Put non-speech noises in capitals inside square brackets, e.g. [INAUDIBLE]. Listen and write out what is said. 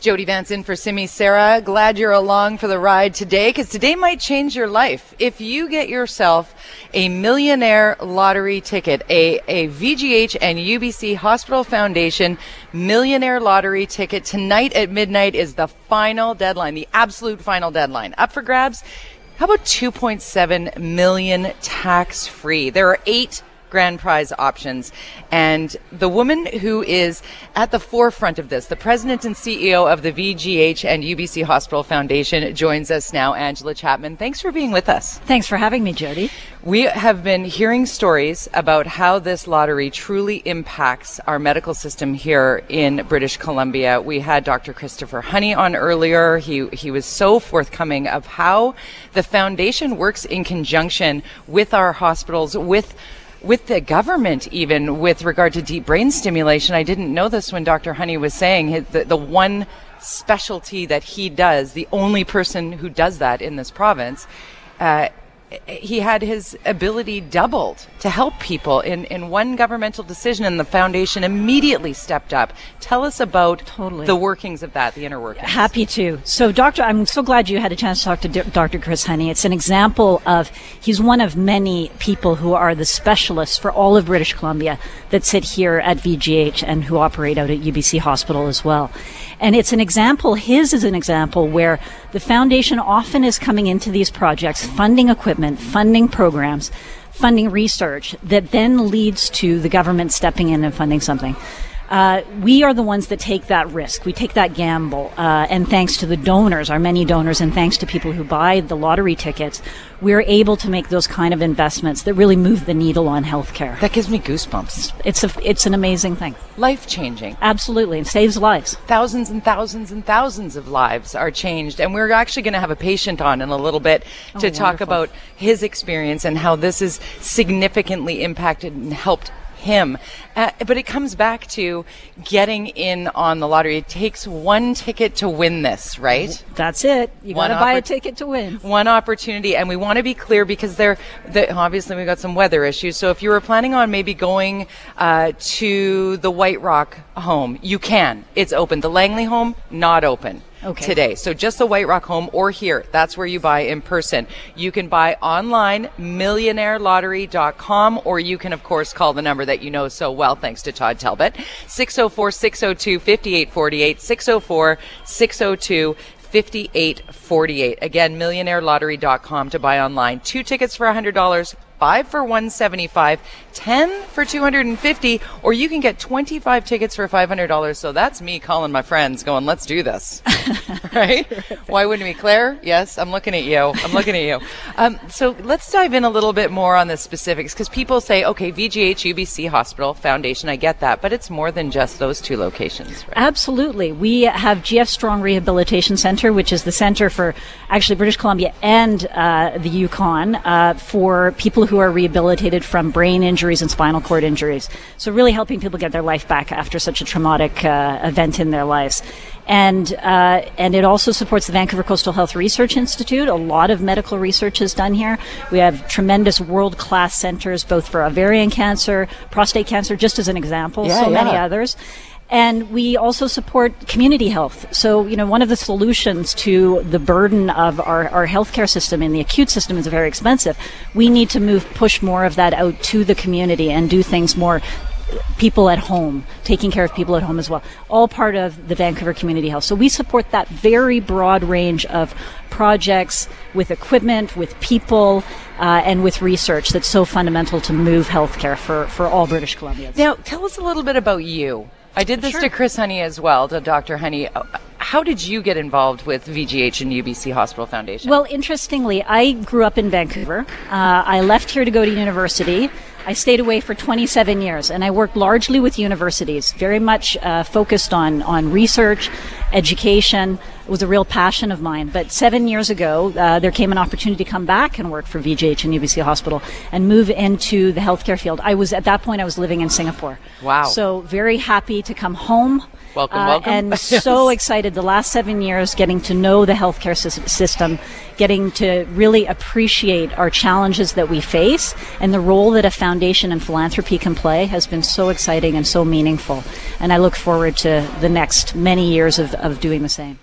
Jody Vance in for Simi Sara. Glad you're along for the ride today because today might change your life. If you get yourself a millionaire lottery ticket, a, a VGH and UBC Hospital Foundation millionaire lottery ticket tonight at midnight is the final deadline, the absolute final deadline. Up for grabs. How about 2.7 million tax free? There are eight grand prize options. And the woman who is at the forefront of this, the president and CEO of the VGH and UBC Hospital Foundation, joins us now, Angela Chapman. Thanks for being with us. Thanks for having me, Jody. We have been hearing stories about how this lottery truly impacts our medical system here in British Columbia. We had Dr. Christopher Honey on earlier. He, he was so forthcoming of how the foundation works in conjunction with our hospitals, with with the government, even with regard to deep brain stimulation. I didn't know this when Dr. Honey was saying the, the one specialty that he does, the only person who does that in this province, uh, he had his ability doubled to help people in, in one governmental decision, and the foundation immediately stepped up. Tell us about totally. the workings of that, the inner workings. Happy to. So, Doctor, I'm so glad you had a chance to talk to D- Dr. Chris Honey. It's an example of he's one of many people who are the specialists for all of British Columbia that sit here at VGH and who operate out at UBC Hospital as well. And it's an example, his is an example where the foundation often is coming into these projects, funding equipment, funding programs, funding research that then leads to the government stepping in and funding something. Uh, we are the ones that take that risk. We take that gamble. Uh, and thanks to the donors, our many donors, and thanks to people who buy the lottery tickets, we're able to make those kind of investments that really move the needle on healthcare. That gives me goosebumps. It's a, it's an amazing thing. Life changing. Absolutely. It saves lives. Thousands and thousands and thousands of lives are changed. And we're actually going to have a patient on in a little bit to Oh, talk wonderful. about his experience and how this has significantly impacted and helped him. Uh, but it comes back to getting in on the lottery. It takes one ticket to win this, right? That's it. You got to buy a ticket to win. one opportunity and we want to be clear because there the, obviously we've got some weather issues so if you were planning on maybe going uh, to the white rock home you can it's open the langley home not open Okay. today so just the white rock home or here that's where you buy in person you can buy online millionairelottery.com or you can of course call the number that you know so well thanks to todd talbot 604-602-5848 604-602 5848. Again, millionairelottery.com to buy online. Two tickets for $100, five for 175, 10 for 250, or you can get 25 tickets for $500. So that's me calling my friends going, let's do this. [LAUGHS] right? Why wouldn't we? Claire? Yes, I'm looking at you. I'm looking at you. Um, so let's dive in a little bit more on the specifics because people say, okay, VGH, UBC Hospital Foundation, I get that, but it's more than just those two locations, right? Absolutely. We have GF Strong Rehabilitation Center, which is the center for actually British Columbia and uh, the Yukon uh, for people who are rehabilitated from brain injuries and spinal cord injuries. So, really helping people get their life back after such a traumatic uh, event in their lives. And uh, and it also supports the Vancouver Coastal Health Research Institute. A lot of medical research is done here. We have tremendous world class centers, both for ovarian cancer, prostate cancer, just as an example. Yeah, so many others. And we also support community health. So, you know, one of the solutions to the burden of our, our healthcare system in the acute system is very expensive. We need to move, push more of that out to the community and do things more people at home, taking care of people at home as well. All part of the Vancouver Community Health. So we support that very broad range of projects with equipment, with people, uh, and with research that's so fundamental to move healthcare for, for all British Columbians. Now, tell us a little bit about you. I did this Sure. to Chris Honey as well, to Dr. Honey. How did you get involved with VGH and UBC Hospital Foundation? Well, interestingly, I grew up in Vancouver. Uh, I left here to go to university. I stayed away for 27 years, and I worked largely with universities, very much uh, focused on on research, education. It was a real passion of mine. But seven years ago, uh, there came an opportunity to come back and work for VGH and UBC Hospital and move into the healthcare field. I was at that point I was living in Singapore. Wow. So very happy to come home Welcome, uh, welcome. And yes. [LAUGHS] so excited the last seven years getting to know the healthcare system, getting to really appreciate our challenges that we face, and the role that a foundation and philanthropy can play has been so exciting and so meaningful. And I look forward to the next many years of, of doing the same.